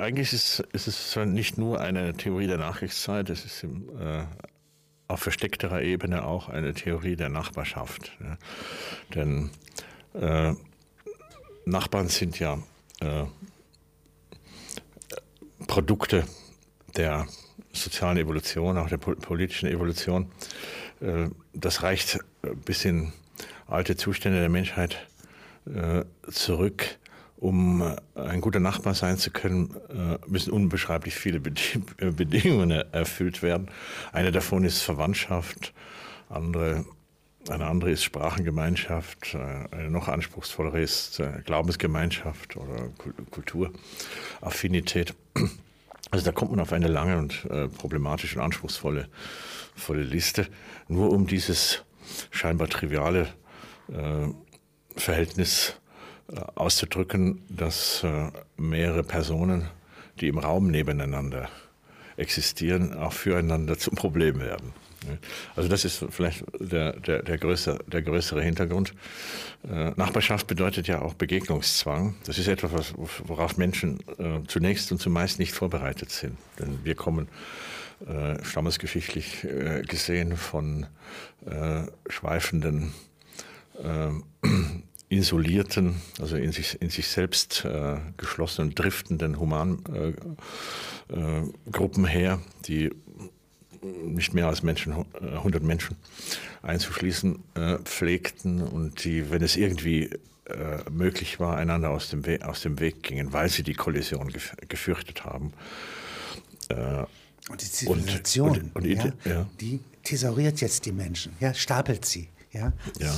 eigentlich ist, ist es nicht nur eine Theorie der Nachkriegszeit, es ist im, äh, auf versteckterer Ebene auch eine Theorie der Nachbarschaft. Ja. Denn äh, Nachbarn sind ja äh, Produkte der sozialen Evolution, auch der politischen Evolution. Äh, das reicht bis in alte Zustände der Menschheit äh, zurück. Um ein guter Nachbar sein zu können, äh, müssen unbeschreiblich viele Bedingungen erfüllt werden. Eine davon ist Verwandtschaft, andere eine andere ist Sprachengemeinschaft, eine noch anspruchsvollere ist Glaubensgemeinschaft oder Kulturaffinität. Also da kommt man auf eine lange und problematische und anspruchsvolle volle Liste, nur um dieses scheinbar triviale äh, Verhältnis äh, auszudrücken, dass äh, mehrere Personen, die im Raum nebeneinander existieren, auch füreinander zum Problem werden. Also das ist vielleicht der, der, der, größere, der größere Hintergrund. Äh, Nachbarschaft bedeutet ja auch Begegnungszwang. Das ist etwas, worauf Menschen äh, zunächst und zumeist nicht vorbereitet sind. Denn wir kommen äh, stammesgeschichtlich äh, gesehen von äh, schweifenden, äh, isolierten, also in sich, in sich selbst äh, geschlossenen, driftenden Humangruppen her, die nicht mehr als Menschen, 100 Menschen einzuschließen pflegten und die, wenn es irgendwie möglich war, einander aus dem, We aus dem Weg gingen, weil sie die Kollision gefürchtet haben. Und die Zivilisation, und, und, und ja, ja. die thesauriert jetzt die Menschen, ja, stapelt sie. Ja. ja,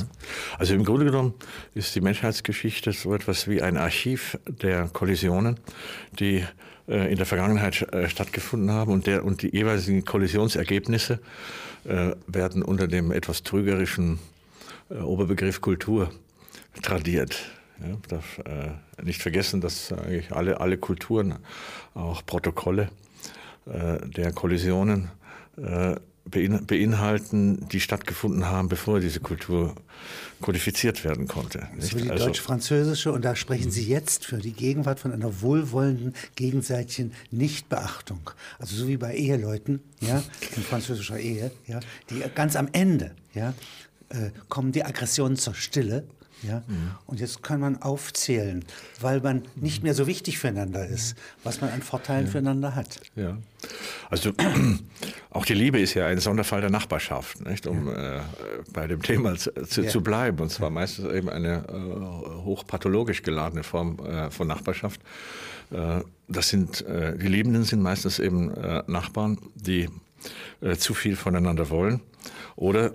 also im Grunde genommen ist die Menschheitsgeschichte so etwas wie ein Archiv der Kollisionen, die äh, in der Vergangenheit äh, stattgefunden haben und, der, und die jeweiligen Kollisionsergebnisse äh, werden unter dem etwas trügerischen Oberbegriff Kultur tradiert. Ja, darf äh, nicht vergessen, dass eigentlich alle, alle Kulturen, auch Protokolle, äh, der Kollisionen äh, beinhalten, die stattgefunden haben, bevor diese Kultur kodifiziert werden konnte. Nicht? die also, deutsch-französische, und da sprechen Sie jetzt für die Gegenwart von einer wohlwollenden gegenseitigen Nichtbeachtung. Also so wie bei Eheleuten, ja, in französischer Ehe, ja, die ganz am Ende, ja, äh, kommen die Aggressionen zur Stille ja? Mhm. Und jetzt kann man aufzählen, weil man nicht mehr so wichtig füreinander ist, was man an Vorteilen ja. füreinander hat. Ja. Also auch die Liebe ist ja ein Sonderfall der Nachbarschaft, nicht? um ja. äh, bei dem Thema zu, zu, ja. zu, bleiben. Und zwar meistens eben eine äh, hochpathologisch geladene Form äh, von Nachbarschaft. Äh, das sind, äh, die Liebenden sind meistens eben äh, Nachbarn, die zu viel voneinander wollen. Oder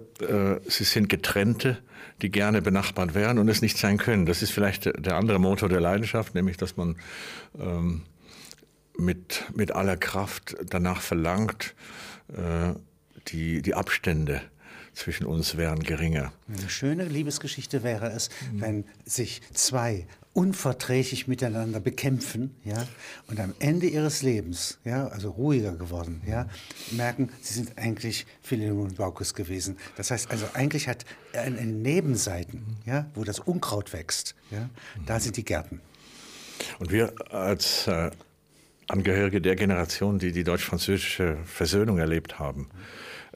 sie sind getrennte, die gerne benachbart wären und es nicht sein können. Das ist vielleicht der andere Motor der Leidenschaft, nämlich dass man ähm, mit, mit aller Kraft danach verlangt, äh, die, die Abstände zwischen uns wären geringer. Eine schöne Liebesgeschichte wäre es, mhm. wenn sich zwei unverträglich miteinander bekämpfen, ja, und am Ende ihres Lebens, ja, also ruhiger geworden, ja, merken, sie sind eigentlich Philemon und Baukus gewesen. Das heißt also, eigentlich hat eine Nebenseiten, ja, wo das Unkraut wächst, ja, da sind die Gärten. Und wir als äh, Angehörige der Generation, die die deutsch-französische Versöhnung erlebt haben,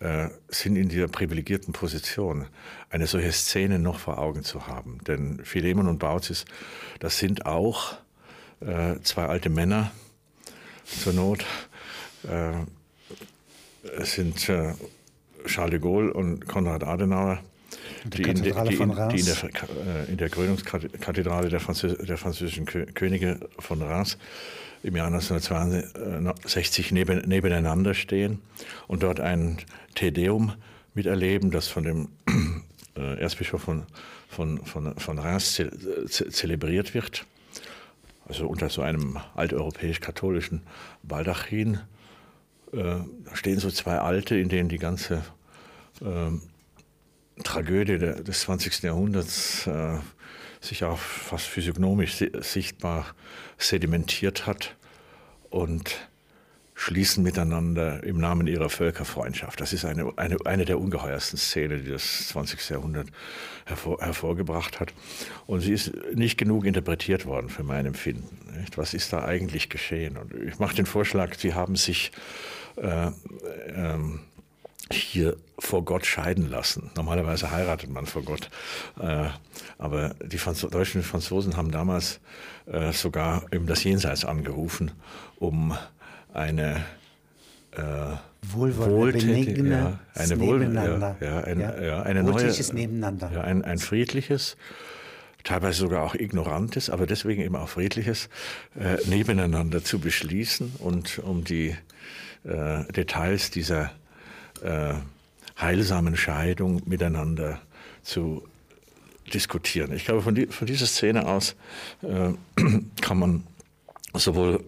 äh, sind in dieser privilegierten Position, eine solche Szene noch vor Augen zu haben. Denn Philemon und Baucis, das sind auch äh, zwei alte Männer zur Not. Äh, es sind äh, Charles de Gaulle und Konrad Adenauer, die, in, de, die, in, die in, der, in der Krönungskathedrale der, Französ der französischen Könige von Reims im Jahr 1962 neben, nebeneinander stehen und dort ein Tedeum miterleben, das von dem äh, Erzbischof von, von, von, von Reims ze, ze, zelebriert wird. Also unter so einem alteuropäisch-katholischen Baldachin äh, da stehen so zwei Alte, in denen die ganze äh, Tragödie der, des 20. Jahrhunderts äh, sich auch fast physiognomisch sichtbar sedimentiert hat und schließen miteinander im Namen ihrer Völkerfreundschaft. Das ist eine, eine, eine der ungeheuersten Szenen, die das 20. Jahrhundert hervor, hervorgebracht hat. Und sie ist nicht genug interpretiert worden für mein Empfinden. Nicht? Was ist da eigentlich geschehen? Und ich mache den Vorschlag, Sie haben sich äh, ähm, hier vor Gott scheiden lassen. Normalerweise heiratet man vor Gott. Äh, aber die Franz deutschen Franzosen haben damals äh, sogar eben das Jenseits angerufen, um eine äh, wohltätige, ja, eine Nebeneinander. Ja, ja, ein, ja. ja eine neue, Nebeneinander. Ja, ein, ein friedliches, teilweise sogar auch ignorantes, aber deswegen eben auch friedliches äh, Nebeneinander zu beschließen und um die äh, Details dieser äh, heilsamen Scheidung miteinander zu diskutieren. Ich glaube, von, die, von dieser Szene aus äh, kann man sowohl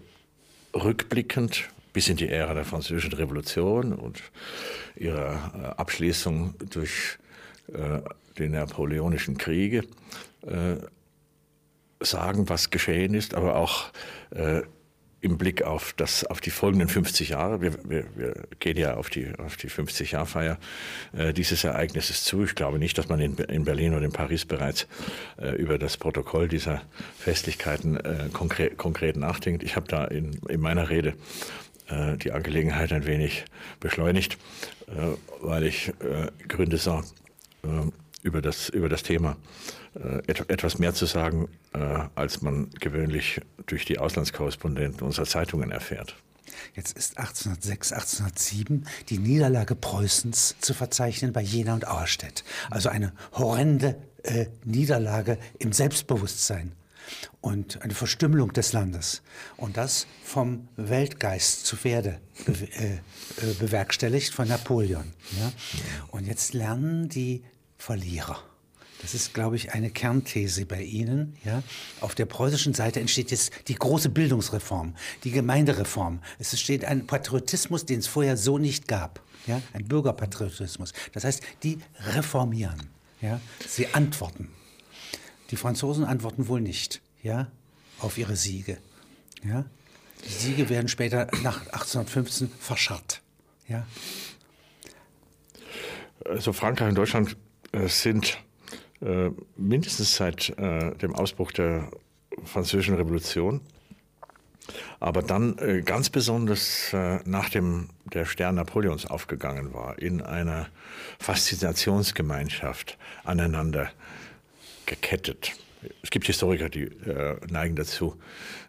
rückblickend bis in die Ära der Französischen Revolution und ihrer äh, Abschließung durch äh, die Napoleonischen Kriege äh, sagen, was geschehen ist, aber auch im Blick auf, das, auf die folgenden 50 Jahre, wir, wir, wir gehen ja auf die, auf die 50-Jahr-Feier äh, dieses Ereignisses zu. Ich glaube nicht, dass man in, in Berlin oder in Paris bereits äh, über das Protokoll dieser Festlichkeiten äh, konkret, konkret nachdenkt. Ich habe da in, in meiner Rede äh, die Angelegenheit ein wenig beschleunigt, äh, weil ich äh, Gründe sah, über das, über das Thema etwas mehr zu sagen, als man gewöhnlich durch die Auslandskorrespondenten unserer Zeitungen erfährt. Jetzt ist 1806, 1807 die Niederlage Preußens zu verzeichnen bei Jena und Auerstedt. Also eine horrende äh, Niederlage im Selbstbewusstsein und eine Verstümmelung des Landes. Und das vom Weltgeist zu Pferde be äh, äh, bewerkstelligt von Napoleon. Ja? Und jetzt lernen die Verlierer. Das ist, glaube ich, eine Kernthese bei Ihnen. Ja? Auf der preußischen Seite entsteht jetzt die große Bildungsreform, die Gemeindereform. Es entsteht ein Patriotismus, den es vorher so nicht gab. Ja? Ein Bürgerpatriotismus. Das heißt, die reformieren. Ja? Sie antworten. Die Franzosen antworten wohl nicht ja, auf ihre Siege. Ja? Die Siege werden später nach 1815 verscharrt. Ja? Also Frankreich und Deutschland äh, sind äh, mindestens seit äh, dem Ausbruch der Französischen Revolution, aber dann äh, ganz besonders äh, nachdem der Stern Napoleons aufgegangen war, in einer Faszinationsgemeinschaft aneinander gekettet. Es gibt Historiker, die äh, neigen dazu,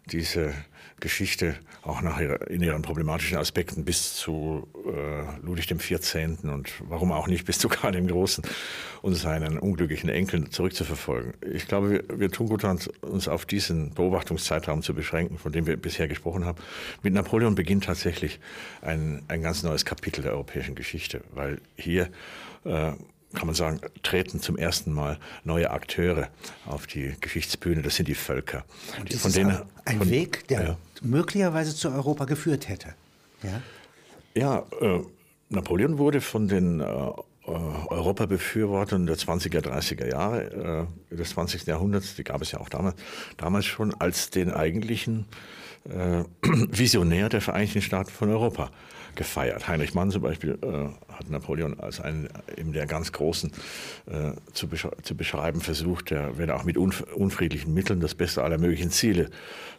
diese Geschichte auch nach ihrer, in ihren problematischen Aspekten bis zu äh, Ludwig XIV. und warum auch nicht bis zu Karl dem Großen und seinen unglücklichen Enkeln zurückzuverfolgen. Ich glaube, wir, wir tun gut daran, uns auf diesen Beobachtungszeitraum zu beschränken, von dem wir bisher gesprochen haben. Mit Napoleon beginnt tatsächlich ein, ein ganz neues Kapitel der europäischen Geschichte, weil hier äh, kann man sagen, treten zum ersten Mal neue Akteure auf die Geschichtsbühne. Das sind die Völker. Und das von ist denen, ein von, Weg, der ja. möglicherweise zu Europa geführt hätte. Ja, ja äh, Napoleon wurde von den äh, äh Europabefürwortern der 20er, 30er Jahre äh, des 20. Jahrhunderts, die gab es ja auch damals, damals schon, als den eigentlichen äh, Visionär der Vereinigten Staaten von Europa gefeiert. Heinrich Mann zum Beispiel äh, hat Napoleon als einen eben der ganz Großen äh, zu, besch zu, beschreiben versucht, der, wenn auch mit unf unfriedlichen Mitteln das Beste aller möglichen Ziele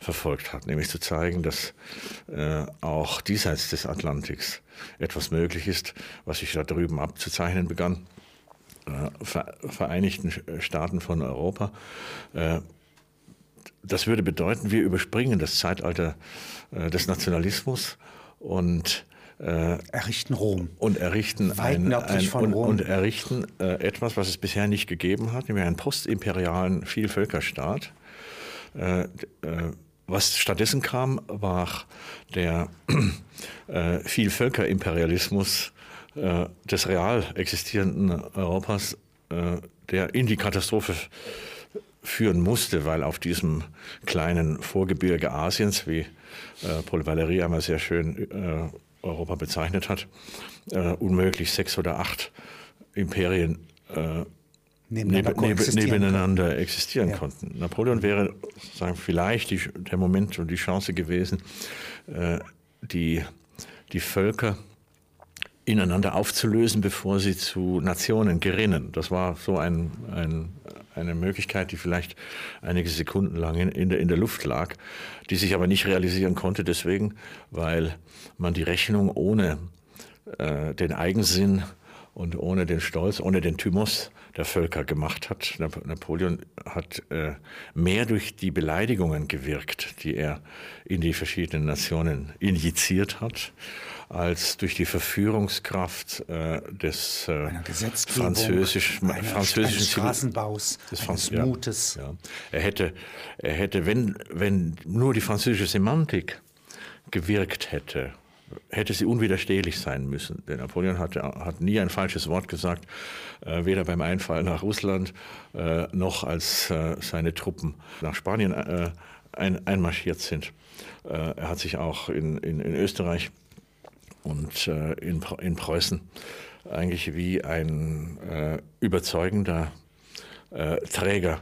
verfolgt hat, nämlich zu zeigen, dass äh, auch diesseits des Atlantiks etwas möglich ist, was sich da drüben abzuzeichnen begann. Äh, Vereinigten Staaten von Europa. Äh, das würde bedeuten, wir überspringen das Zeitalter äh, des Nationalismus und äh, errichten Rom. Und errichten, ein, ein, und, und, errichten äh, etwas, was es bisher nicht gegeben hat, nämlich einen postimperialen Vielvölkerstaat. Äh, äh was stattdessen kam, war der äh, Vielvölkerimperialismus äh, des real existierenden Europas, der in die Katastrophe führen musste, weil auf diesem kleinen Vorgebirge Asiens, wie äh, Paul Valéry einmal sehr schön äh, Europa bezeichnet hat, äh, unmöglich sechs oder acht Imperien äh, nebeneinander, neb, neb, nebeneinander können. existieren ja. konnten. Napoleon wäre sozusagen vielleicht die, der Moment und die Chance gewesen, äh, die die Völker ineinander aufzulösen, bevor sie zu Nationen gerinnen. Das war so ein, ein, eine Möglichkeit, die vielleicht einige Sekunden lang in, der, in der Luft lag, die sich aber nicht realisieren konnte, deswegen, weil man die Rechnung ohne äh, den Eigensinn und ohne den Stolz, ohne den Thymus der Völker gemacht hat. Napoleon hat äh, mehr durch die Beleidigungen gewirkt, die er in die verschiedenen Nationen injiziert hat, als durch die Verführungskraft äh, des äh, französisch, französischen Straßenbaus, des, Franz ja, Mutes. Ja. Er hätte, er hätte, wenn, wenn nur die französische Semantik gewirkt hätte, hätte sie unwiderstehlich sein müssen. Denn Napoleon hat, hat nie ein falsches Wort gesagt, äh, weder beim Einfall nach Russland äh, noch als äh, seine Truppen nach Spanien äh, ein, einmarschiert sind. Äh, er hat sich auch in, in, in Österreich und äh, in, in Preußen eigentlich wie ein äh, überzeugender äh, Träger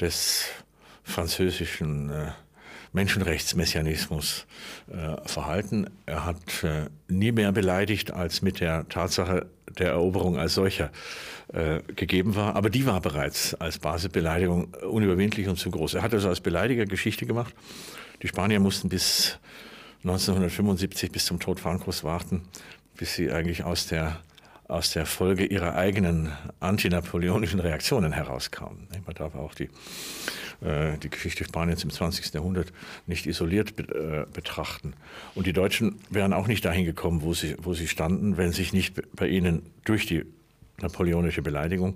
des französischen äh, Menschenrechtsmessianismus äh, verhalten. Er hat äh, nie mehr beleidigt, als mit der Tatsache der Eroberung als solcher gegeben war. Aber die war bereits als Basisbeleidigung unüberwindlich und zu groß. Er hat also als Beleidiger Geschichte gemacht. Die Spanier mussten bis 1975 bis zum Tod Francos warten, bis sie eigentlich aus der, aus der Folge ihrer eigenen antinapoleonischen Reaktionen herauskamen. Man darf auch die, äh, die Geschichte Spaniens im 20. Jahrhundert nicht isoliert äh, betrachten. Und die Deutschen wären auch nicht dahin gekommen, wo sie, wo sie standen, wenn sich nicht bei ihnen durch die napoleonische Beleidigung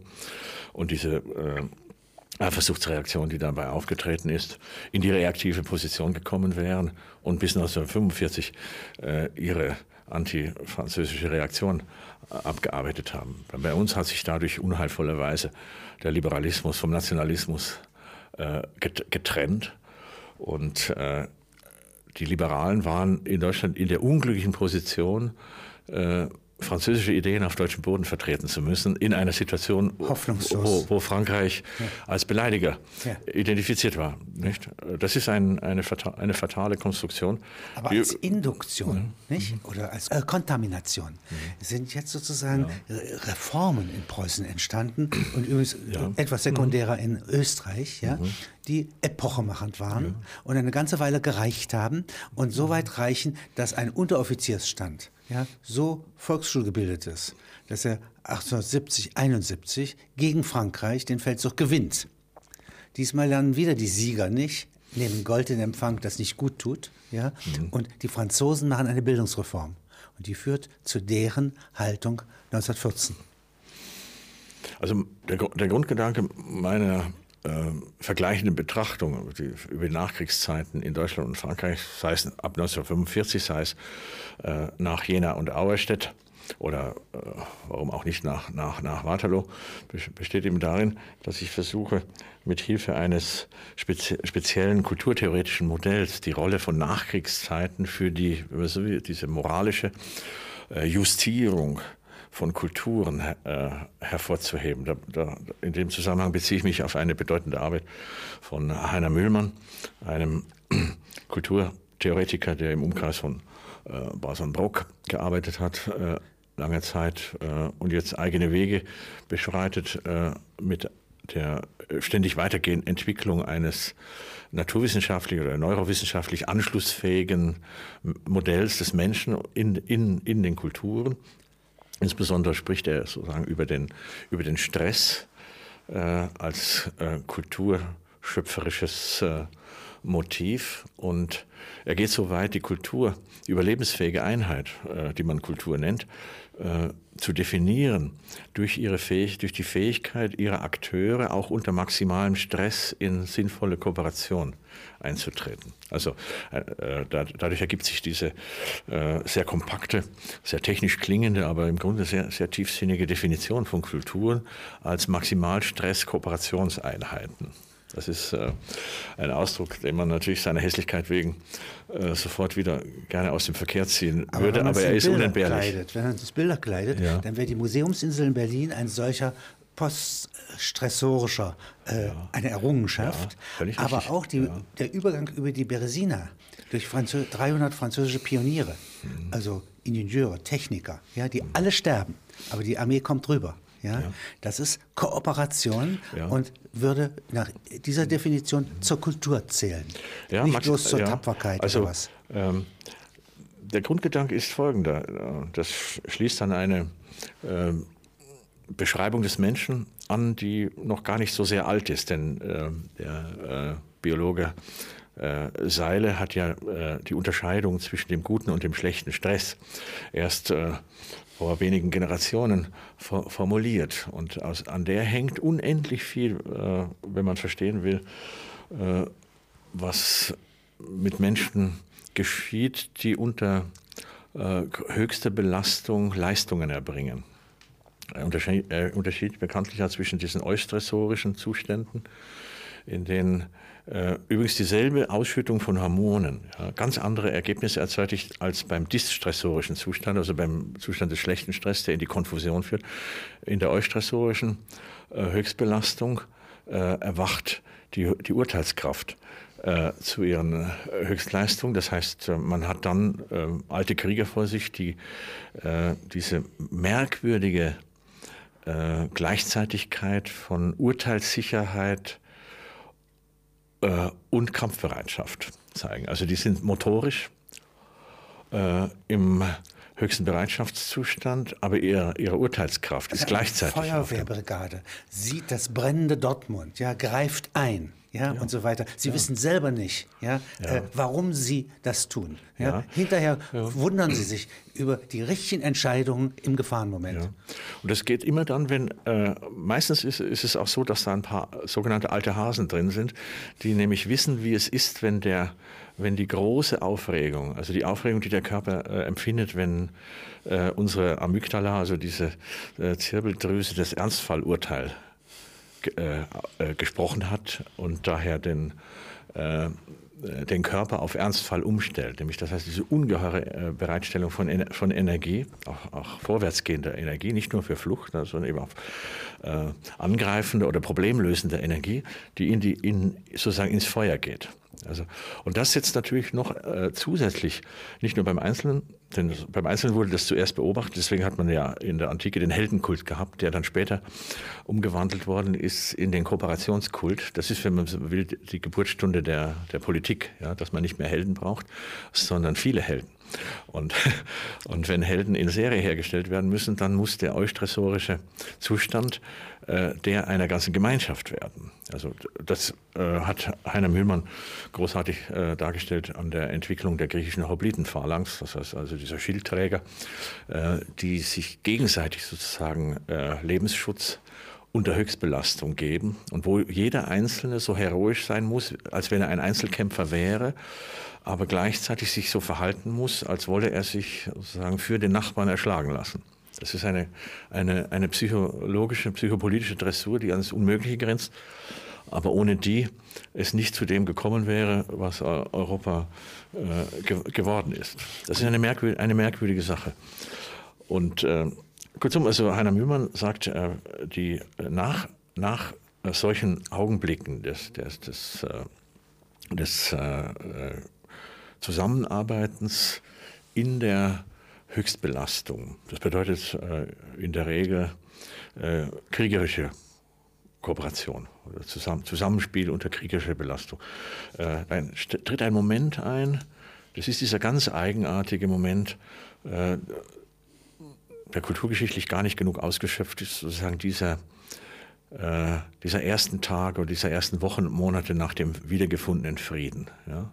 und diese äh, Eifersuchtsreaktion, die dabei aufgetreten ist, in die reaktive Position gekommen wären und bis 1945 äh, ihre antifranzösische Reaktion äh, abgearbeitet haben. Bei uns hat sich dadurch unheilvollerweise der Liberalismus vom Nationalismus äh, getrennt und äh, die Liberalen waren in Deutschland in der unglücklichen Position, äh, französische Ideen auf deutschem Boden vertreten zu müssen, in einer Situation, wo, wo, Frankreich ja. als Beleidiger ja. identifiziert war. Nicht? Das ist ein, eine, eine, fatale Konstruktion. Aber als Induktion, mhm. nicht? Mhm. oder als äh, Kontamination mhm. sind jetzt sozusagen ja. Reformen in Preußen entstanden und übrigens etwas sekundärer in Österreich, ja, mhm. Die epochemachend waren und eine ganze Weile gereicht haben und so weit reichen, dass ein Unteroffiziersstand ja, so volksschulgebildet ist, dass er 1870, 71 gegen Frankreich den Feldzug gewinnt. Diesmal lernen wieder die Sieger nicht, nehmen Gold in Empfang, das nicht gut tut. Ja? Mhm. Und die Franzosen machen eine Bildungsreform. Und die führt zu deren Haltung 1914. Also der, der Grundgedanke meiner äh, vergleichende Betrachtung die, über die Nachkriegszeiten in Deutschland und Frankreich, sei es ab 1945, sei es äh, nach Jena und Auerstedt oder äh, warum auch nicht nach, nach, nach Waterloo, besteht eben darin, dass ich versuche, mit Hilfe eines spezi speziellen kulturtheoretischen Modells die Rolle von Nachkriegszeiten für die, diese moralische äh, Justierung von Kulturen äh, hervorzuheben. Da, da, in dem Zusammenhang beziehe ich mich auf eine bedeutende Arbeit von Heiner Mühlmann, einem Kulturtheoretiker, der im Umkreis von äh, Basel-Brock gearbeitet hat, äh, lange Zeit äh, und jetzt eigene Wege beschreitet äh, mit der ständig weitergehenden Entwicklung eines naturwissenschaftlich oder neurowissenschaftlich anschlussfähigen Modells des Menschen in, in, in den Kulturen Insbesondere spricht er sozusagen über den, über den Stress äh, als äh, kulturschöpferisches äh, Motiv. Und er geht so weit, die Kultur, die überlebensfähige Einheit, äh, die man Kultur nennt, äh, zu definieren durch, ihre Fähig durch die Fähigkeit ihrer Akteure auch unter maximalem Stress in sinnvolle Kooperation einzutreten. Also äh, äh da, dadurch ergibt sich diese äh, sehr kompakte, sehr technisch klingende, aber im Grunde sehr, sehr tiefsinnige Definition von Kulturen als Maximalstress-Kooperationseinheiten. Das ist äh, ein Ausdruck, den man natürlich seiner Hässlichkeit wegen äh, sofort wieder gerne aus dem Verkehr ziehen aber würde, aber er ist Bilder unentbehrlich. Kleidet, wenn man das Bilder kleidet, ja. dann wäre die Museumsinsel in Berlin ein solcher poststressorischer äh, ja. eine Errungenschaft, ja, aber richtig. auch die, der Übergang über die Beresina durch Franzö 300 französische Pioniere, mhm. also Ingenieure, Techniker, ja, die alle sterben, aber die Armee kommt drüber. Ja? ja. Das ist Kooperation ja. und würde nach dieser Definition zur Kultur zählen. Ja, Nicht Max, bloß zur Tapferkeit also, oder was. Ähm, der Grundgedanke ist folgender. Das schließt an eine äh, Beschreibung des Menschen an, die noch gar nicht so sehr alt ist, denn äh, der äh, Biologe äh, Seile hat ja äh, die Unterscheidung zwischen dem guten und dem schlechten Stress erst äh, vor wenigen Generationen for formuliert. Und aus, an der hängt unendlich viel, äh, wenn man verstehen will, äh, was mit Menschen geschieht, die unter äh, höchster Belastung Leistungen erbringen. Er unterschied, er unterschied bekanntlich zwischen diesen eustressorischen Zuständen, in denen übrigens dieselbe Ausschüttung von Hormonen, ja, ganz andere Ergebnisse erzeugt als beim dystressorischen Zustand, also beim Zustand des schlechten Stress, der in die Konfusion führt. In der eustressorischen äh, Höchstbelastung äh, erwacht die, die Urteilskraft äh, zu ihren äh, Höchstleistungen. Das heißt, äh, man hat dann alte Krieger vor sich, die diese merkwürdige Gleichzeitigkeit von Urteilssicherheit, äh, und Kampfbereitschaft zeigen. Also die sind motorisch äh, im höchsten Bereitschaftszustand, aber ihre, ihre Urteilskraft ist gleichzeitig. Die Feuerwehrbrigade sieht das brennende Dortmund, ja, greift ein ja, ja. und so weiter. Sie ja. wissen selber nicht, ja. Äh, warum sie das tun. Ja. Hinterher wundern sie sich über die richtigen Entscheidungen im Gefahrenmoment. Und es geht immer dann, wenn, äh, meistens ist, ist, es auch so, dass da ein paar sogenannte alte Hasen drin sind, die nämlich wissen, wie es ist, wenn der wenn die große Aufregung, also die Aufregung, die der Körper äh, empfindet, wenn äh, unsere Amygdala, also diese äh, Zirbeldrüse, das Ernstfallurteil äh, äh, gesprochen hat und daher den, äh, den Körper auf Ernstfall umstellt. Nämlich das heißt, diese ungeheure äh, Bereitstellung von, Ener von Energie, auch, auch, vorwärtsgehender Energie, nicht nur für Flucht, sondern eben auch äh, angreifende oder problemlösende Energie, die in die, in, sozusagen ins Feuer geht. Also, und das setzt natürlich noch äh, zusätzlich, nicht nur beim Einzelnen, denn beim Einzelnen wurde das zuerst beobachtet, deswegen hat man ja in der Antike den Heldenkult gehabt, der dann später umgewandelt worden ist in den Kooperationskult. Das ist, wenn man so will, die Geburtsstunde der, der Politik, ja, dass man nicht mehr Helden braucht, sondern viele Helden. Und, und wenn Helden in Serie hergestellt werden müssen, dann muss der eustressorische Zustand der einer ganzen Gemeinschaft werden. Also das äh, hat Heiner Mühlmann großartig äh, dargestellt an der Entwicklung der griechischen Hoplitenphalanx, das heißt also dieser Schildträger, äh, die sich gegenseitig sozusagen äh, Lebensschutz unter Höchstbelastung geben und wo jeder Einzelne so heroisch sein muss, als wenn er ein Einzelkämpfer wäre, aber gleichzeitig sich so verhalten muss, als wolle er sich sozusagen für den Nachbarn erschlagen lassen. Das ist eine, eine, eine psychologische, psychopolitische Dressur, die ans Unmögliche grenzt, aber ohne die es nicht zu dem gekommen wäre, was Europa äh, ge geworden ist. Das ist eine, merkwür eine merkwürdige Sache. Und äh, kurzum, also Heiner Mühlmann sagt, äh, die, nach, nach solchen Augenblicken des, des, des, äh, des äh, Zusammenarbeitens in der Höchstbelastung. Das bedeutet äh, in der Regel äh, kriegerische Kooperation oder Zusamm Zusammenspiel unter kriegerischer Belastung. Äh, dann tritt ein Moment ein, das ist dieser ganz eigenartige Moment, äh, der kulturgeschichtlich gar nicht genug ausgeschöpft ist, sozusagen dieser äh, dieser ersten Tage oder dieser ersten Wochen und Monate nach dem wiedergefundenen Frieden. Ja.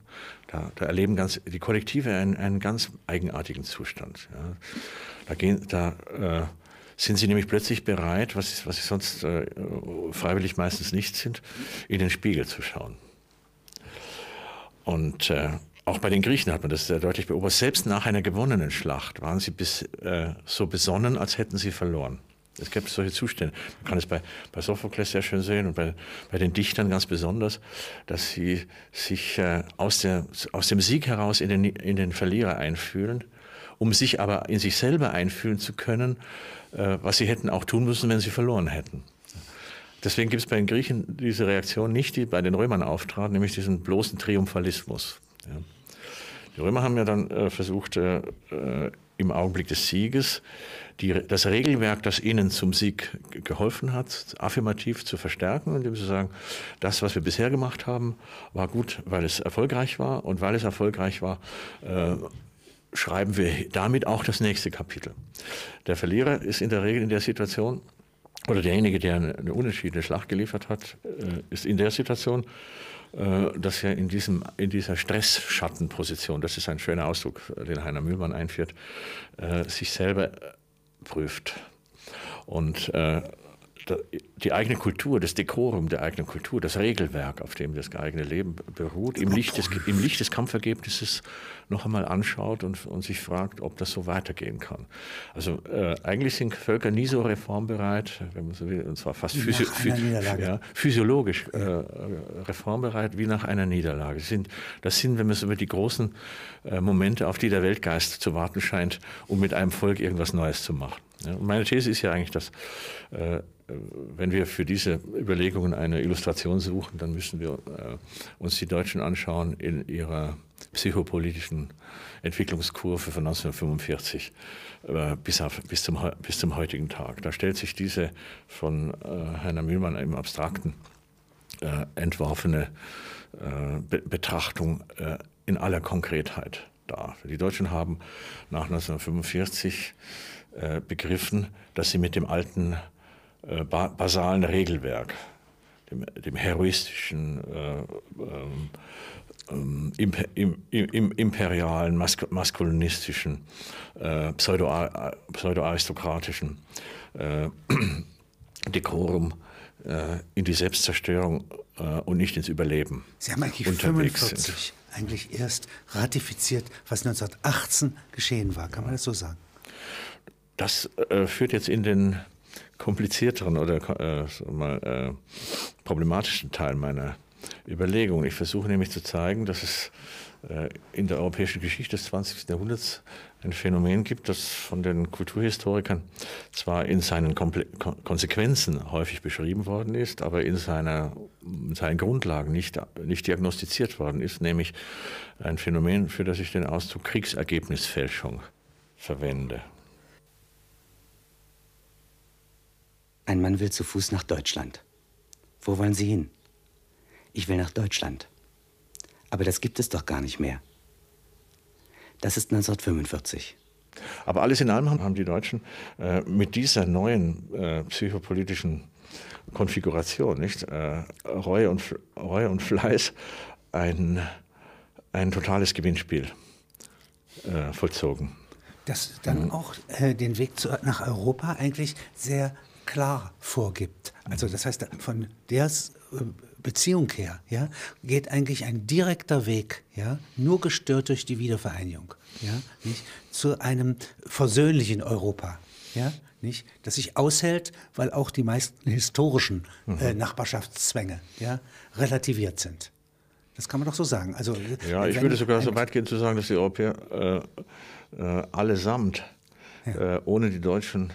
Da, da erleben ganz, die Kollektive einen, einen ganz eigenartigen Zustand. Ja. Da, gehen, da äh, sind sie nämlich plötzlich bereit, was, was sie sonst äh, freiwillig meistens nicht sind, in den Spiegel zu schauen. Und äh, auch bei den Griechen hat man das sehr deutlich beobachtet. Selbst nach einer gewonnenen Schlacht waren sie bis, äh, so besonnen, als hätten sie verloren. Es gibt solche Zustände. Man kann es bei, bei Sophokles sehr schön sehen und bei, bei den Dichtern ganz besonders, dass sie sich äh, aus, der, aus dem Sieg heraus in den, in den Verlierer einfühlen, um sich aber in sich selber einfühlen zu können, äh, was sie hätten auch tun müssen, wenn sie verloren hätten. Deswegen gibt es bei den Griechen diese Reaktion nicht, die bei den Römern auftrat, nämlich diesen bloßen Triumphalismus. Ja. Die Römer haben ja dann äh, versucht, äh, äh im Augenblick des Sieges die, das Regelwerk, das ihnen zum Sieg geholfen hat, affirmativ zu verstärken, indem sie sagen, das, was wir bisher gemacht haben, war gut, weil es erfolgreich war und weil es erfolgreich war, äh, schreiben wir damit auch das nächste Kapitel. Der Verlierer ist in der Regel in der Situation, oder derjenige, der eine, eine unentschiedene Schlacht geliefert hat, äh, ist in der Situation, äh, dass er in, diesem, in dieser Stressschattenposition, das ist ein schöner Ausdruck, den Heiner Mühlmann einführt, äh, sich selber prüft. Und äh, die eigene Kultur, das Dekorum der eigenen Kultur, das Regelwerk, auf dem das eigene Leben beruht, im Licht des, im Licht des Kampfergebnisses noch einmal anschaut und, und sich fragt, ob das so weitergehen kann. Also äh, eigentlich sind Völker nie so reformbereit, wenn man so will, und zwar fast physio ja, physiologisch äh, reformbereit wie nach einer Niederlage. Das sind, das sind, wenn man so über die großen äh, Momente, auf die der Weltgeist zu warten scheint, um mit einem Volk irgendwas Neues zu machen. Ja, meine These ist ja eigentlich, dass äh, wenn wir für diese Überlegungen eine Illustration suchen, dann müssen wir äh, uns die Deutschen anschauen in ihrer psychopolitischen Entwicklungskurve von 1945 äh, bis, auf, bis, zum, bis zum heutigen Tag. Da stellt sich diese von äh, Heiner Mühlmann im Abstrakten äh, entworfene äh, Be Betrachtung in aller Konkretheit dar. Die Deutschen haben nach 1945 äh, begriffen, dass sie mit dem alten äh, basalen Regelwerk, dem, dem heroistischen, äh, ähm, ähm imper, im, im, imperialen, mask maskulinistischen, äh, pseudo-aristokratischen äh, Dekorum in die Selbstzerstörung und nicht ins Überleben. Sie haben eigentlich 1945 eigentlich erst ratifiziert, was 1918 geschehen war. Kann man das so sagen? Das äh, führt jetzt in den komplizierteren oder äh, mal, äh, problematischen Teil meiner Überlegung. Ich versuche nämlich zu zeigen, dass es äh, in der europäischen Geschichte des 20. Jahrhunderts ein Phänomen gibt, das von den Kulturhistorikern zwar in seinen Komple Konsequenzen häufig beschrieben worden ist, aber in, seiner, in seinen Grundlagen nicht, nicht diagnostiziert worden ist, nämlich ein Phänomen, für das ich den Ausdruck Kriegsergebnisfälschung verwende. Ein Mann will zu Fuß nach Deutschland. Wo wollen Sie hin? Ich will nach Deutschland. Aber das gibt es doch gar nicht mehr. Das ist 1945. Aber alles in allem haben die Deutschen äh, mit dieser neuen äh, psychopolitischen Konfiguration, nicht? Äh, Reue, und, Reue und Fleiß, ein, ein totales Gewinnspiel äh, vollzogen. Das dann mhm. auch äh, den Weg zu, nach Europa eigentlich sehr klar vorgibt. Also das heißt, von der äh, Beziehung her ja, geht eigentlich ein direkter Weg, ja, nur gestört durch die Wiedervereinigung, ja, nicht, zu einem versöhnlichen Europa. Ja, nicht, das sich aushält, weil auch die meisten historischen äh, mhm. Nachbarschaftszwänge ja, relativiert sind. Das kann man doch so sagen. Also, ja, ich würde sogar so weit gehen zu sagen, dass die Europäer äh, äh, allesamt ja. Äh, ohne die Deutschen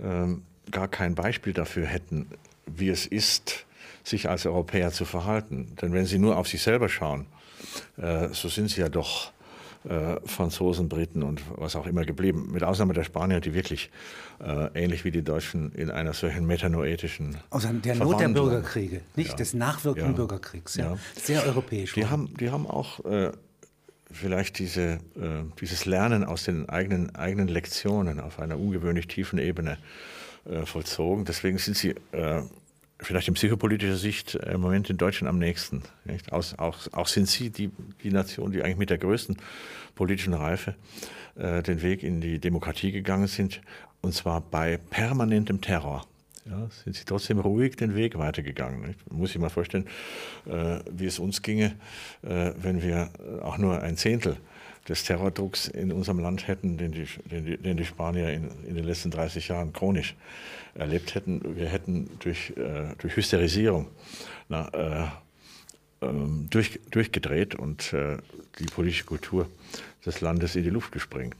ähm, gar kein Beispiel dafür hätten, wie es ist, sich als Europäer zu verhalten. Denn wenn sie nur auf sich selber schauen, äh, so sind sie ja doch äh, Franzosen, Briten und was auch immer geblieben. Mit Ausnahme der Spanier, die wirklich äh, ähnlich wie die Deutschen in einer solchen metanoetischen. Aus der Not der Bürgerkriege, nicht ja. des nachwirkenden ja. Bürgerkriegs. Ja. ja. Sehr europäisch. Die haben, die haben auch vielleicht diese, dieses Lernen aus den eigenen, eigenen Lektionen auf einer ungewöhnlich tiefen Ebene äh, vollzogen. Deswegen sind sie äh, vielleicht in psychopolitischer Sicht äh, im Moment in Deutschland am nächsten. Auch, auch, auch, sind sie die, die Nation, die eigentlich mit der größten politischen Reife äh, den Weg in die Demokratie gegangen sind, und zwar bei permanentem Terror. Ja, sind sie trotzdem ruhig den Weg weitergegangen. Nicht? Muss ich mal vorstellen, äh, wie es uns ginge, äh, wenn wir auch nur ein Zehntel des Terrordrucks in unserem Land hätten, den die, den den die Spanier in, in, den letzten 30 Jahren chronisch erlebt hätten. Wir hätten durch, äh, durch Hysterisierung na, äh, ähm, durch, durchgedreht und äh, die politische Kultur des Landes in die Luft gesprengt.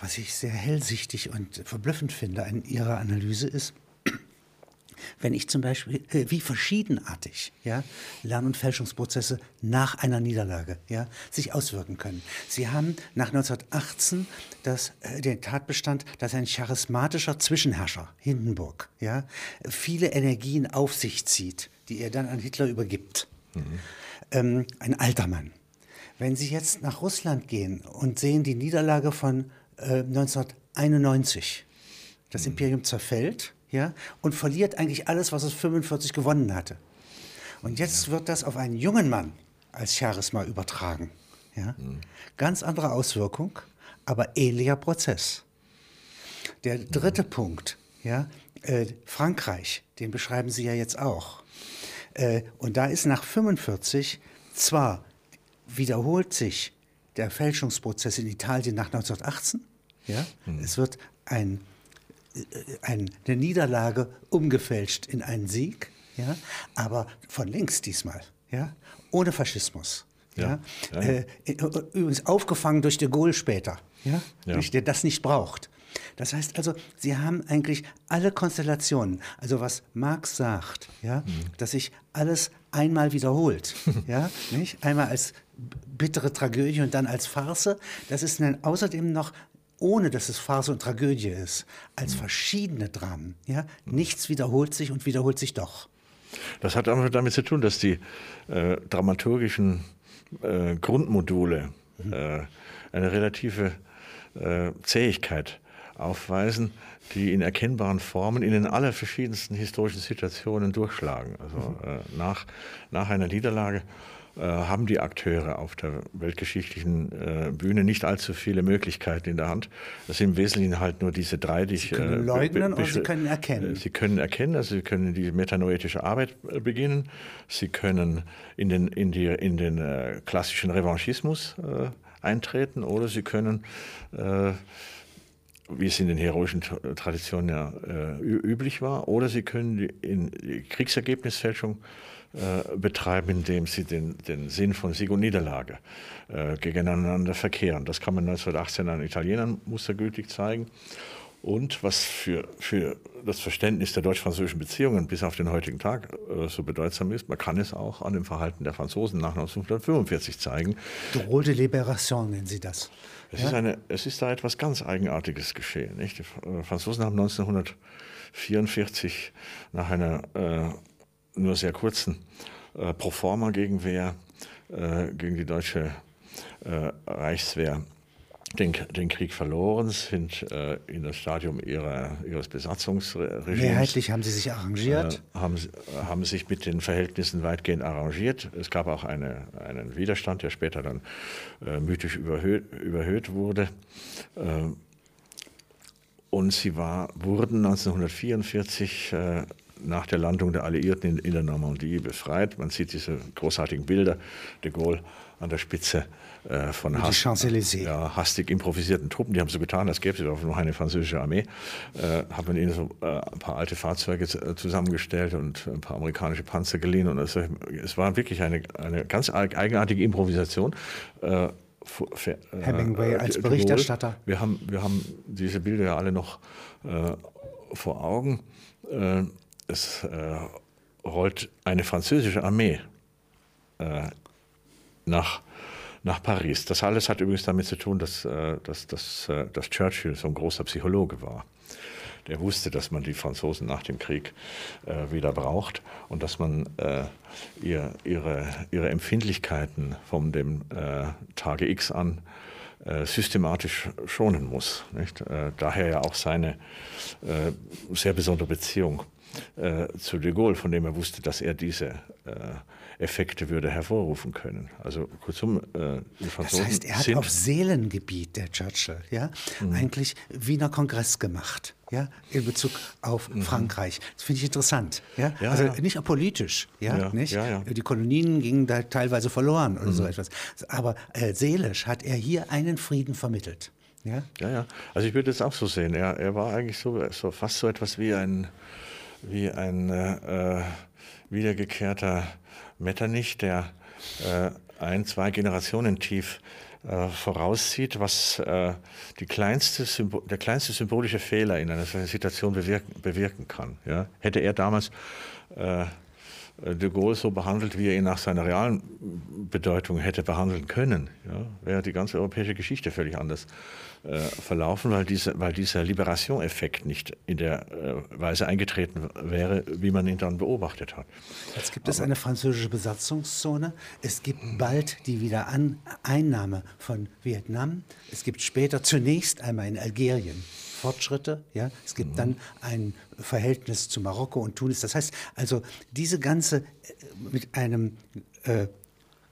Was ich sehr hellsichtig und verblüffend finde an Ihrer Analyse ist, wenn ich zum Beispiel, äh, wie verschiedenartig ja, Lern- und Fälschungsprozesse nach einer Niederlage ja, sich auswirken können. Sie haben nach 1918 das, äh, den Tatbestand, dass ein charismatischer Zwischenherrscher, Hindenburg, ja, viele Energien auf sich zieht, die er dann an Hitler übergibt. Mhm. Ähm, ein alter Mann. Wenn Sie jetzt nach Russland gehen und sehen die Niederlage von äh, 1991, das mhm. Imperium zerfällt, ja, und verliert eigentlich alles, was es 45 gewonnen hatte. Und jetzt wird das auf einen jungen Mann als Charisma übertragen. Ja? Mhm. Ganz andere Auswirkung, aber ähnlicher Prozess. Der dritte mhm. Punkt, ja, äh, Frankreich, den beschreiben Sie ja jetzt auch. Äh, und da ist nach 45 zwar wiederholt sich der Fälschungsprozess in Italien nach 1918, ja, mhm. es wird ein eine Niederlage umgefälscht in einen Sieg, ja, aber von links diesmal, ja, ohne Faschismus. Ja, ja, ja. Äh, übrigens aufgefangen durch de Gaulle später, ja, ja. der das nicht braucht. Das heißt also, Sie haben eigentlich alle Konstellationen, also was Marx sagt, ja, mhm. dass sich alles einmal wiederholt, ja, nicht? Einmal als bittere Tragödie und dann als Farce. Das ist dann außerdem noch ohne dass es Farce und Tragödie ist, als verschiedene Dramen. Ja? Nichts wiederholt sich und wiederholt sich doch. Das hat einfach damit zu tun, dass die äh, dramaturgischen äh, Grundmodule mhm. äh, eine relative äh, Zähigkeit aufweisen, die in erkennbaren Formen in den allerverschiedensten historischen Situationen durchschlagen. Also mhm. Äh, nach, nach einer Niederlage haben die Akteure auf der weltgeschichtlichen äh, Bühne nicht allzu viele Möglichkeiten in der Hand. Das sind im Wesentlichen halt nur diese drei, die ich. Sie können äh, leugnen oder Sie können erkennen. Sie können erkennen, also Sie können die metanoetische Arbeit beginnen. Sie können in den, in die, in den äh, klassischen Revanchismus äh, eintreten oder Sie können äh, wie es in den heroischen Traditionen ja äh, üblich war, oder sie können die, in die Kriegsergebnisfälschung äh, betreiben, indem sie den, den Sinn von Sieg und Niederlage äh, gegeneinander verkehren. Das kann man 1918 an Italienern mustergültig zeigen. Und was für, für das Verständnis der deutsch-französischen Beziehungen bis auf den heutigen Tag äh, so bedeutsam ist, man kann es auch an dem Verhalten der Franzosen nach 1945 zeigen. Drohe de Libération nennen Sie das. Es, ja? ist eine, es ist da etwas ganz Eigenartiges geschehen. Nicht? Die äh, Franzosen haben 1944 nach einer äh, nur sehr kurzen äh, Proforma-Gegenwehr äh, gegen die deutsche äh, Reichswehr den, den, Krieg verloren, sind äh, in das Stadium ihrer, ihres Besatzungsregimes. Mehrheitlich haben sie sich arrangiert? Äh, haben, haben sich mit den Verhältnissen weitgehend arrangiert. Es gab auch eine, einen Widerstand, der später dann äh, mythisch überhöht, überhöht wurde. Äh, und sie war, wurden 1944 nach der Landung der Alliierten in, in, der Normandie befreit. Man sieht diese großartigen Bilder, de Gaulle an der Spitze äh, von hast, ja, hastig improvisierten Truppen. Die haben so getan, als gäbe es noch eine französische Armee. Äh, hat man ihnen so äh, ein paar alte Fahrzeuge äh, zusammengestellt und ein paar amerikanische Panzer geliehen. Und es, es war wirklich eine, eine ganz eigenartige Improvisation. Äh, äh, Hemingway als Berichterstatter. Wir haben, wir haben diese Bilder ja alle noch vor Augen es äh, rollt eine französische Armee äh, nach, nach Paris. Das alles hat übrigens damit zu tun, dass, äh, dass, dass, äh, dass Churchill so ein großer Psychologe war. Der wusste, dass man die Franzosen nach dem Krieg äh, wieder braucht und dass man äh, ihr, ihre, ihre Empfindlichkeiten von dem Tage X an systematisch schonen muss. Nicht? daher ja auch seine sehr besondere Beziehung äh, zu de Gaulle, von dem er wusste, dass er diese äh, Effekte würde hervorrufen können. Also kurzum, äh, die Franzosen Das heißt, er hat auf Seelengebiet, der Churchill, ja, mhm. eigentlich Wiener Kongress gemacht, ja, in Bezug auf mhm. Frankreich. Das finde ich interessant, ja, ja also ja. nicht politisch, ja, ja nicht. Die Kolonien gingen da teilweise verloren oder mhm. so etwas. Aber äh, seelisch hat er hier einen Frieden vermittelt. Ja? ja, ja. Also ich würde es auch so sehen. Er, er war eigentlich so, so fast so etwas wie ein wie ein äh, wiedergekehrter Metternich, der äh, ein, zwei Generationen tief äh, voraussieht, was äh, die kleinste der kleinste symbolische Fehler in einer solchen Situation bewirken, bewirken kann. Ja? Hätte er damals äh, de Gaulle so behandelt, wie er ihn nach seiner realen Bedeutung hätte behandeln können, ja, wäre die ganze europäische Geschichte völlig anders äh, verlaufen, weil, diese, weil dieser Liberation-Effekt nicht in der äh, Weise eingetreten wäre, wie man ihn dann beobachtet hat. Jetzt gibt es eine französische Besatzungszone. Es gibt bald die Wiedereinnahme von Vietnam. Es gibt später zunächst einmal in Algerien Fortschritte. Ja? Es gibt mhm. dann ein Verhältnis zu Marokko und Tunis. Das heißt also, diese ganze äh, mit einem äh,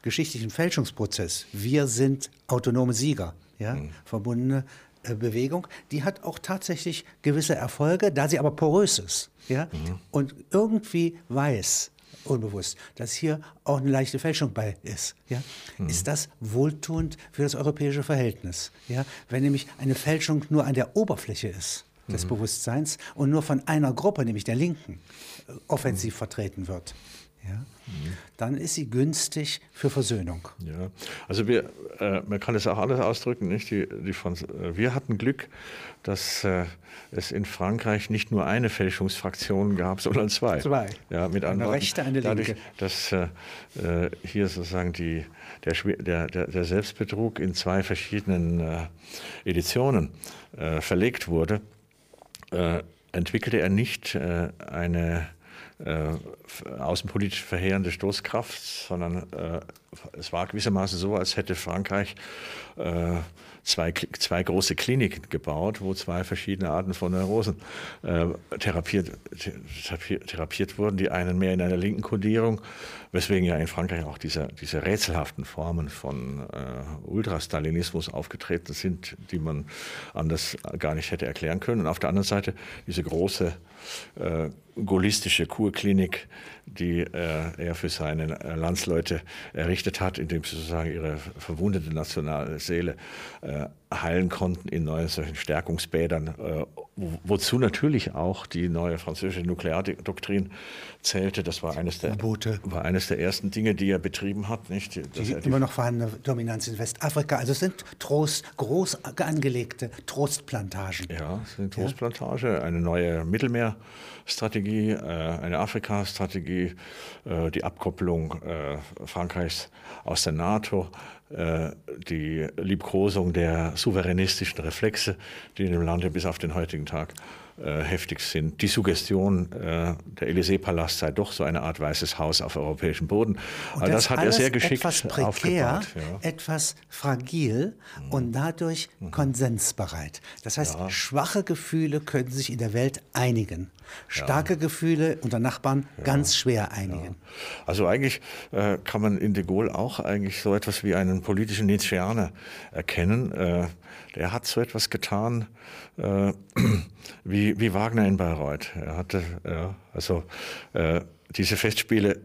geschichtlichen Fälschungsprozess, wir sind autonome Sieger, ja? Mhm. verbundene äh, Bewegung, die hat auch tatsächlich gewisse Erfolge, da sie aber porös ist ja? Mhm. und irgendwie weiß, unbewusst, dass hier auch eine leichte Fälschung bei ist. Ja? Mhm. Ist das wohltuend für das europäische Verhältnis? Ja? Wenn nämlich eine Fälschung nur an der Oberfläche ist des mhm. Bewusstseins und nur von einer Gruppe, nämlich der Linken, äh, offensiv mhm. vertreten wird ja, dann ist sie günstig für Versöhnung. Ja, also wir, äh, man kann es auch anders ausdrücken. Nicht? Die, die Franz äh, wir hatten Glück, dass äh, es in Frankreich nicht nur eine Fälschungsfraktion gab, sondern zwei. Zwei. Ja, mit eine rechte, eine dadurch, linke. dass äh, äh, hier sozusagen die, der, der, der, Selbstbetrug in zwei verschiedenen äh, Editionen verlegt wurde, entwickelte er nicht eine äh, außenpolitisch verheerende Stoßkraft, sondern äh, es war gewissermaßen so, als hätte Frankreich äh, zwei, zwei große Kliniken gebaut, wo zwei verschiedene Arten von Neurosen äh, therapiert, therapiert wurden. Die einen mehr in einer linken Kodierung, weswegen ja in Frankreich auch diese, diese rätselhaften Formen von äh, Ultrastalinismus aufgetreten sind, die man anders gar nicht hätte erklären können. Und auf der anderen Seite diese große äh, gaullistische Kurklinik, die äh, er für seine äh, Landsleute errichtet hat, indem sie sozusagen ihre verwundete nationale Seele äh, heilen konnten in neuen solchen Stärkungsbädern, äh, wo, wozu natürlich auch die neue französische Nukleardoktrin zählte. Das war eines der, war eines der ersten Dinge, die er betrieben hat. Nicht? Die, die immer noch vorhandene Dominanz in Westafrika. Also es sind Trost, groß angelegte Trostplantagen. Ja, es sind Trostplantage, eine neue Mittelmeerstrategie, äh, eine Afrika-Strategie, äh, die Abkopplung äh, Frankreichs aus der NATO, äh, die Liebkosung der souveränistischen Reflexe, die in dem Lande bis auf den heutigen Tag äh, heftig sind. Die Suggestion, äh, der Élysée-Palast sei doch so eine Art weißes Haus auf europäischem Boden. Und das, das hat er sehr geschickt etwas prekär. Ja. Etwas fragil mhm. und dadurch mhm. konsensbereit. Das heißt, ja. schwache Gefühle können sich in der Welt einigen. Starke ja. Gefühle unter Nachbarn ganz schwer einigen. Also eigentlich äh, kann man in de Gaulle auch eigentlich so etwas wie einen politischen Nietzscheaner erkennen. Äh, der hat so etwas getan äh, wie, wie Wagner in Bayreuth. Er hatte, ja, also äh, diese Festspiele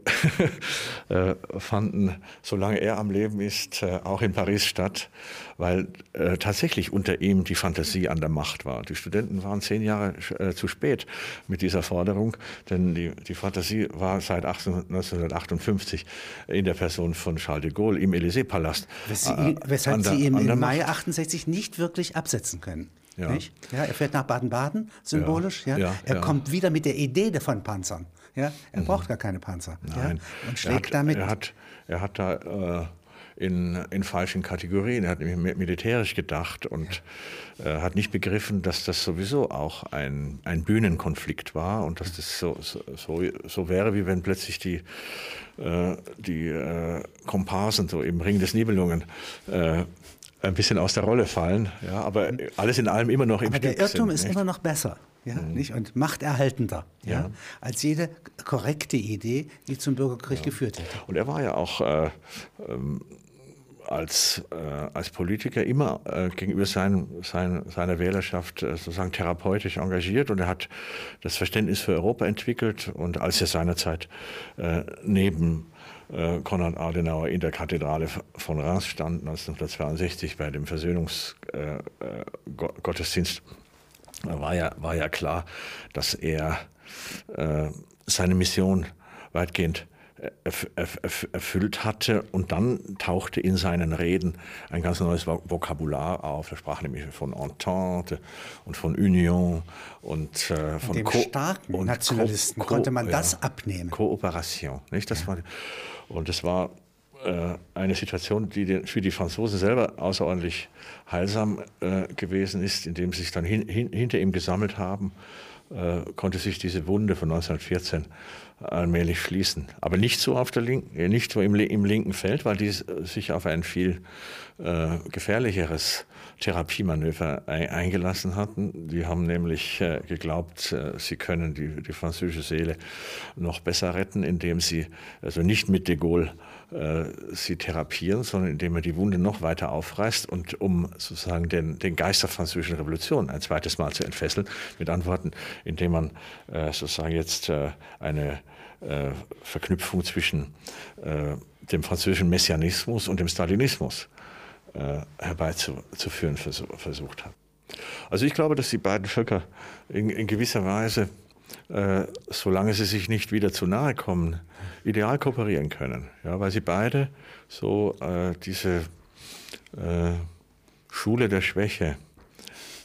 äh, fanden, solange er am Leben ist, äh, auch in Paris statt, weil äh, tatsächlich unter ihm die Fantasie an der Macht war. Die Studenten waren zehn Jahre zu spät mit dieser Forderung, denn die, die Fantasie war seit 1958 in der Person von Charles de Gaulle im Élysée-Palast. Weshalb sie ihn im Mai 68 nicht wirklich absetzen können. Ja. ja. er fährt nach Baden-Baden, symbolisch. Ja. ja. er kommt wieder mit der Idee von Panzern. Ja, er mhm. braucht gar keine Panzer. Nein. Ja, und schlägt er hat, damit. Er hat, er hat da äh, in, in falschen Kategorien, er hat nämlich militärisch gedacht und ja. äh, hat nicht begriffen, dass das sowieso auch ein, ein Bühnenkonflikt war und dass das so, so, so, wäre, wie wenn plötzlich die, äh, die äh, Komparsen so im Ring des Nibelungen äh, ein bisschen aus der Rolle fallen, ja, aber alles in allem immer noch im aber Der Irrtum sind, ist nicht? immer noch besser ja, mhm. nicht? und machterhaltender ja. ja. als jede korrekte Idee, die zum Bürgerkrieg ja. geführt hätte. Und er war ja auch äh, ähm, als, äh, als Politiker immer äh, gegenüber sein, sein, seiner Wählerschaft äh, sozusagen therapeutisch engagiert und er hat das Verständnis für Europa entwickelt und als er seinerzeit äh, neben äh, Konrad Adenauer in der Kathedrale von Reims stand 1962 bei dem Versöhnungsgottesdienst, war ja, war ja klar, dass er äh, seine Mission weitgehend erfüllt hatte. Und dann tauchte in seinen Reden ein ganz neues Vokabular auf. Er sprach nämlich von Entente und von Union und äh, von dem Ko starken und Nationalisten Ko konnte man ja, das abnehmen. Kooperation, nicht? Das war, und das war äh, eine Situation, die für die Franzosen selber außerordentlich heilsam äh, gewesen ist, indem sie sich dann hin, hin, hinter ihm gesammelt haben, äh, konnte sich diese Wunde von 1914 allmählich schließen. Aber nicht so auf der linken, äh, nicht so im, im linken Feld, weil die sich auf ein viel äh, gefährlicheres Therapiemanöver ein, eingelassen hatten. Die haben nämlich äh, geglaubt, äh, sie können die, die französische Seele noch besser retten, indem sie also nicht mit de Gaulle äh, sie therapieren, sondern indem er die Wunde noch weiter aufreißt und um sozusagen den, den Geist der französischen Revolution ein zweites Mal zu entfesseln, mit Antworten, indem man äh, sozusagen jetzt äh, eine äh, Verknüpfung zwischen äh, dem französischen Messianismus und dem Stalinismus herbeizuführen versucht hat. Also ich glaube, dass die beiden Völker in, in gewisser Weise, äh, solange sie sich nicht wieder zu nahe kommen, ideal kooperieren können, ja, weil sie beide so äh, diese äh, Schule der Schwäche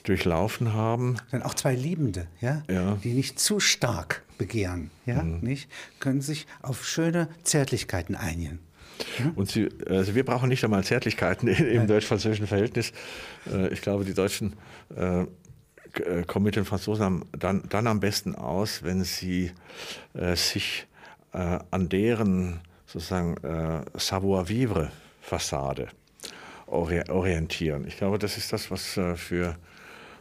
durchlaufen haben. Dann auch zwei Liebende, ja, ja. die nicht zu stark begehren, ja, mhm. nicht, können sich auf schöne Zärtlichkeiten einigen. Mhm. Und sie, also wir brauchen nicht einmal Zärtlichkeiten im deutsch-französischen Verhältnis. Äh, ich glaube, die Deutschen äh, äh, kommen mit den Franzosen dann, dann am besten aus, wenn sie sich an deren sozusagen Savoir-vivre-Fassade orientieren. Ich glaube, das ist das, was für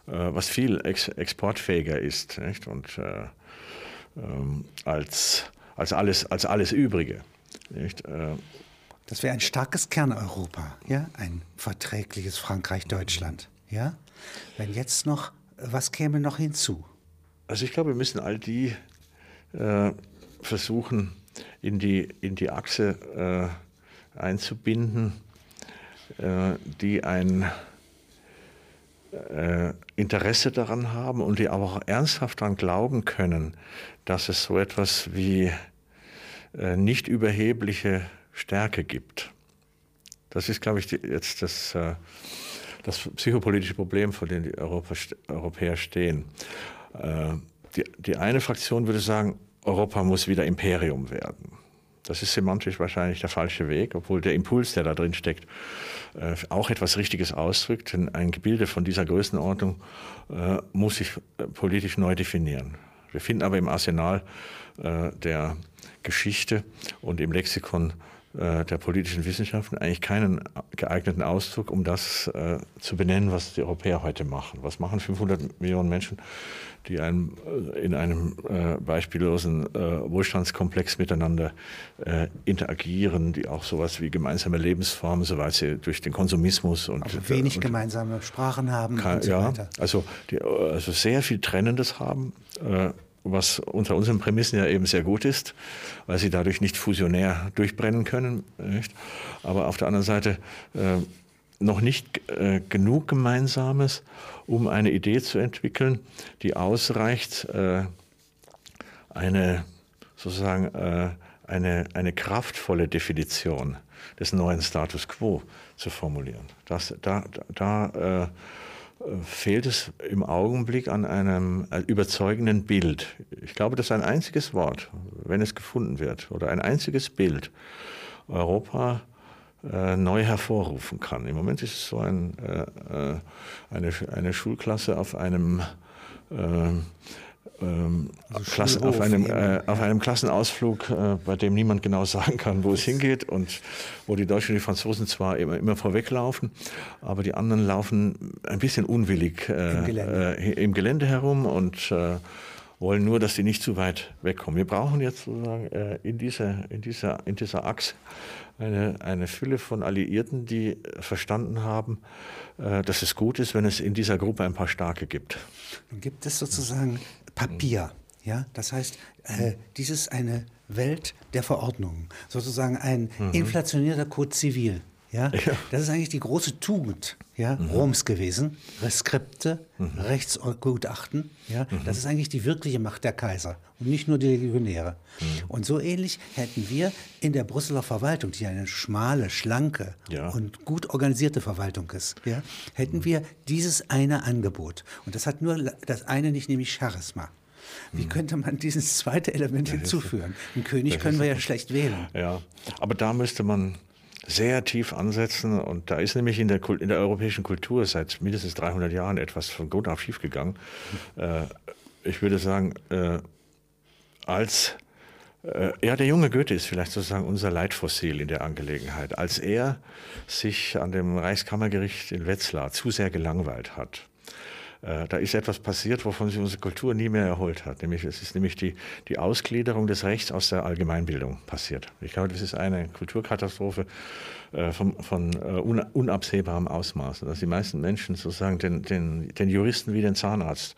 was viel ex exportfähiger ist nicht? und ähm, als, als, alles, als alles Übrige. Nicht? Das wäre ein starkes Kerneuropa, ja, ein verträgliches Frankreich-Deutschland, ja. Wenn jetzt noch, was käme noch hinzu? Also ich glaube, wir müssen all die äh, versuchen, in die, in die Achse äh, einzubinden, äh, die ein äh, Interesse daran haben und die aber auch ernsthaft daran glauben können, dass es so etwas wie äh, nicht überhebliche Stärke gibt. Das ist, glaube ich, die, jetzt das, äh, das psychopolitische Problem, vor dem die Europa, Europäer stehen. Äh, die, die eine Fraktion würde sagen, Europa muss wieder Imperium werden. Das ist semantisch wahrscheinlich der falsche Weg, obwohl der Impuls, der da drin steckt, äh, auch etwas Richtiges ausdrückt. Denn ein Gebilde von dieser Größenordnung muss sich politisch neu definieren. Wir finden aber im Arsenal der Geschichte und im Lexikon äh, der politischen Wissenschaften eigentlich keinen geeigneten Ausdruck, um das äh, zu benennen, was die Europäer heute machen. Was machen 500 Millionen Menschen, die einem, äh, in einem äh, beispiellosen äh, Wohlstandskomplex miteinander äh, interagieren, die auch sowas wie gemeinsame Lebensformen, soweit sie durch den Konsumismus und also wenig und, gemeinsame Sprachen haben kann, und so ja, weiter. Also, die, also sehr viel Trennendes haben was unter unseren Prämissen ja eben sehr gut ist, weil sie dadurch nicht fusionär durchbrennen können. Nicht? Aber auf der anderen Seite äh, noch nicht äh, genug Gemeinsames, um eine Idee zu entwickeln, die ausreicht, äh, eine sozusagen äh, eine, eine kraftvolle Definition des neuen Status quo zu formulieren. Das, da da äh, fehlt es im Augenblick an einem äh, überzeugenden Bild. Ich glaube, dass ein einziges Wort, wenn es gefunden wird, oder ein einziges Bild Europa äh, neu hervorrufen kann. Im Moment ist es so ein, äh, äh eine, eine Schulklasse auf einem äh, ähm, also auf, einem, äh, auf einem Klassenausflug, äh, bei dem niemand genau sagen kann, wo es hingeht und wo die Deutschen und die Franzosen zwar immer, immer vorweglaufen, aber die anderen laufen ein bisschen unwillig äh, Im, Gelände. Äh, im, Gelände. herum und äh, wollen nur, dass sie nicht zu weit wegkommen. Wir brauchen jetzt sozusagen äh, in, dieser, in, dieser, in dieser Achse eine, eine Fülle von Alliierten, die verstanden haben, dass es gut ist, wenn es in dieser Gruppe ein paar Starke gibt. Nun gibt es sozusagen Papier. Ja, das heißt, äh, dies ist eine Welt der Verordnungen, sozusagen ein mhm. inflationierter Code zivil. Ja, das ist eigentlich die große Tugend ja, Mhm. Roms gewesen. Reskripte, Mhm. Rechtsgutachten, ja, das ist eigentlich die wirkliche Macht der Kaiser und nicht nur die Legionäre. Mhm. Und so ähnlich hätten wir in der Brüsseler Verwaltung, die eine schmale, schlanke Ja. und gut organisierte Verwaltung ist, ja, hätten wir dieses eine Angebot. Und das hat nur das eine nicht, nämlich Charisma. Wie könnte man dieses zweite Element hinzufügen? Einen König können wir ja schlecht wählen. Ja, aber da müsste man sehr tief ansetzen und da ist nämlich in der, in der europäischen Kultur seit mindestens 300 Jahren etwas von Grund auf schiefgegangen. Äh, ich würde sagen, äh, als äh, ja, der junge Goethe ist vielleicht sozusagen unser Leitfossil in der Angelegenheit. Als er sich an dem Reichskammergericht in Wetzlar zu sehr gelangweilt hat, da ist etwas passiert, wovon sich unsere Kultur nie mehr erholt hat. Nämlich, es ist nämlich die, die Ausgliederung des Rechts aus der Allgemeinbildung passiert. Ich glaube, das ist eine Kulturkatastrophe äh, von, von äh, un, unabsehbarem Ausmaß. Dass die meisten Menschen sozusagen den, den, den Juristen wie den Zahnarzt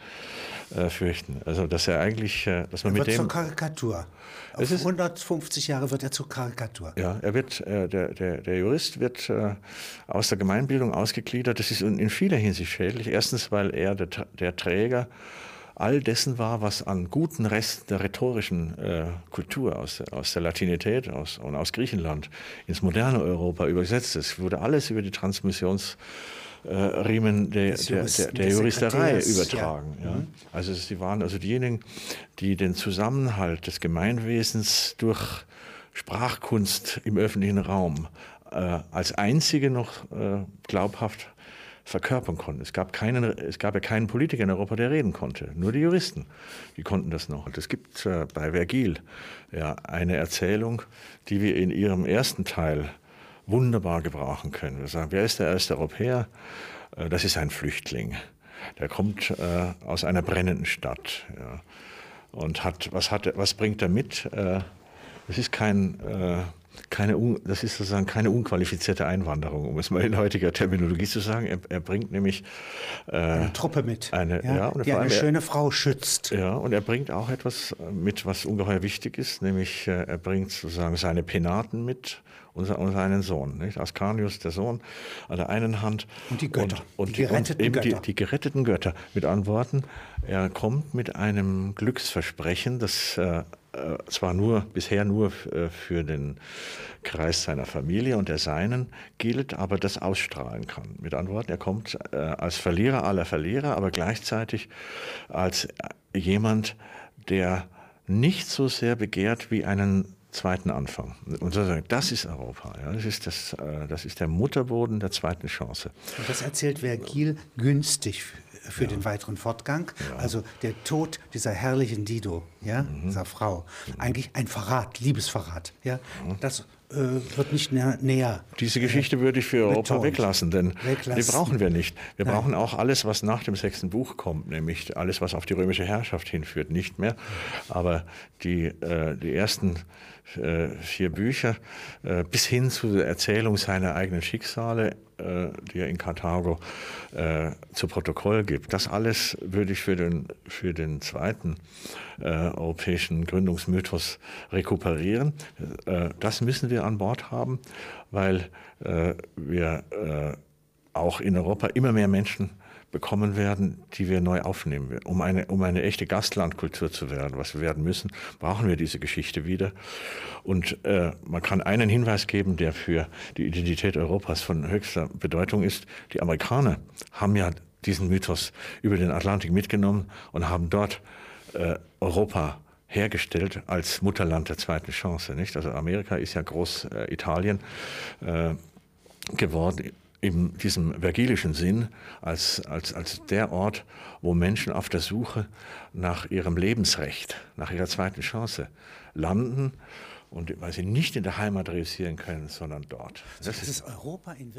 äh, fürchten. Also, dass er eigentlich, äh, dass man mit wird zur. Karikatur. Auf Es ist- 150 Jahre wird er zur Karikatur. Ja, er wird, äh, der, der, der Jurist wird äh, aus der Gemeinbildung ausgegliedert. Das ist in, vieler Hinsicht schädlich. Erstens, weil er der, der Träger all dessen war, was an guten Resten der rhetorischen äh, Kultur aus, der- aus der Latinität aus, und aus Griechenland ins moderne Europa übersetzt ist. Es wurde alles über die Transmissionsriemen äh, Riemen der, der, der, der Juristerei Sekretärs, ja. übertragen. Ja. Also sie waren also diejenigen, die den Zusammenhalt des Gemeinwesens durch Sprachkunst im öffentlichen Raum äh, als einzige noch äh, glaubhaft verkörpern konnten. Es gab, keinen, es gab ja keinen Politiker in Europa, der reden konnte. Nur die Juristen, die konnten das noch. Und es gibt äh, bei Vergil ja, eine Erzählung, die wir in ihrem ersten Teil wunderbar gebrauchen können. Wir sagen, wer ist der erste Europäer? Äh, das ist ein Flüchtling. Der kommt äh, aus einer brennenden Stadt. Ja. Und hat, was, hat, was bringt er mit? Äh, es ist kein, äh, keine, das ist sozusagen keine unqualifizierte Einwanderung, um es mal in heutiger Terminologie zu sagen. Er, er bringt nämlich äh, Eine Truppe mit, Eine- ja, und die eine allem er- schöne Frau schützt. ja, und er bringt auch etwas mit, was ungeheuer wichtig ist, nämlich äh, er bringt sozusagen seine Penaten mit und und seinen Sohn. Nicht? Ascanius, der Sohn, an der einen Hand. Und die Götter, Und, und die geretteten und Götter. Die, die geretteten Götter. Mit anderen Worten, er kommt mit einem Glücksversprechen, das äh, äh, zwar nur bisher nur äh, für den Kreis seiner Familie und der Seinen gilt, aber das ausstrahlen kann. Mit anderen Worten, er kommt äh, als Verlierer aller Verlierer, aber gleichzeitig als jemand, der nicht so sehr begehrt wie einen zweiten Anfang. Und so sagen, das ist Europa. Ja, das, ist das, äh, das ist der Mutterboden der zweiten Chance. Und das erzählt Vergil günstig für den weiteren Fortgang. Also der Tod dieser herrlichen Dido, ja, Mhm. dieser Frau. Eigentlich ein Verrat, Liebesverrat. Ja, das äh, wird nicht näher. Diese Geschichte würde ich für Europa betont. weglassen, denn Weglassen. die brauchen wir nicht. Wir brauchen auch alles, was nach dem sechsten Buch kommt, nämlich alles, was auf die römische Herrschaft hinführt, nicht mehr. Aber die, äh, die ersten äh, vier Bücher äh, bis hin zu der Erzählung seiner eigenen Schicksale, äh, die er in Karthago äh, zu Protokoll gibt, das alles würde ich für den, für den zweiten äh, europäischen Gründungsmythos rekuperieren. Äh, das müssen wir an Bord haben, weil äh, wir äh, auch in Europa immer mehr Menschen bekommen werden, die wir neu aufnehmen. Um eine, um eine echte Gastlandkultur zu werden, was wir werden müssen, brauchen wir diese Geschichte wieder. Und äh, man kann einen Hinweis geben, der für die Identität Europas von höchster Bedeutung ist. Die Amerikaner haben ja diesen Mythos über den Atlantik mitgenommen und haben dort äh, Europa hergestellt als Mutterland der zweiten Chance. Nicht? Also Amerika ist ja Großitalien äh, geworden in diesem vergilischen Sinn als, als, als der Ort, wo Menschen auf der Suche nach ihrem Lebensrecht, nach ihrer zweiten Chance landen und weil sie nicht in der Heimat realisieren können, sondern dort. Das ist Europa in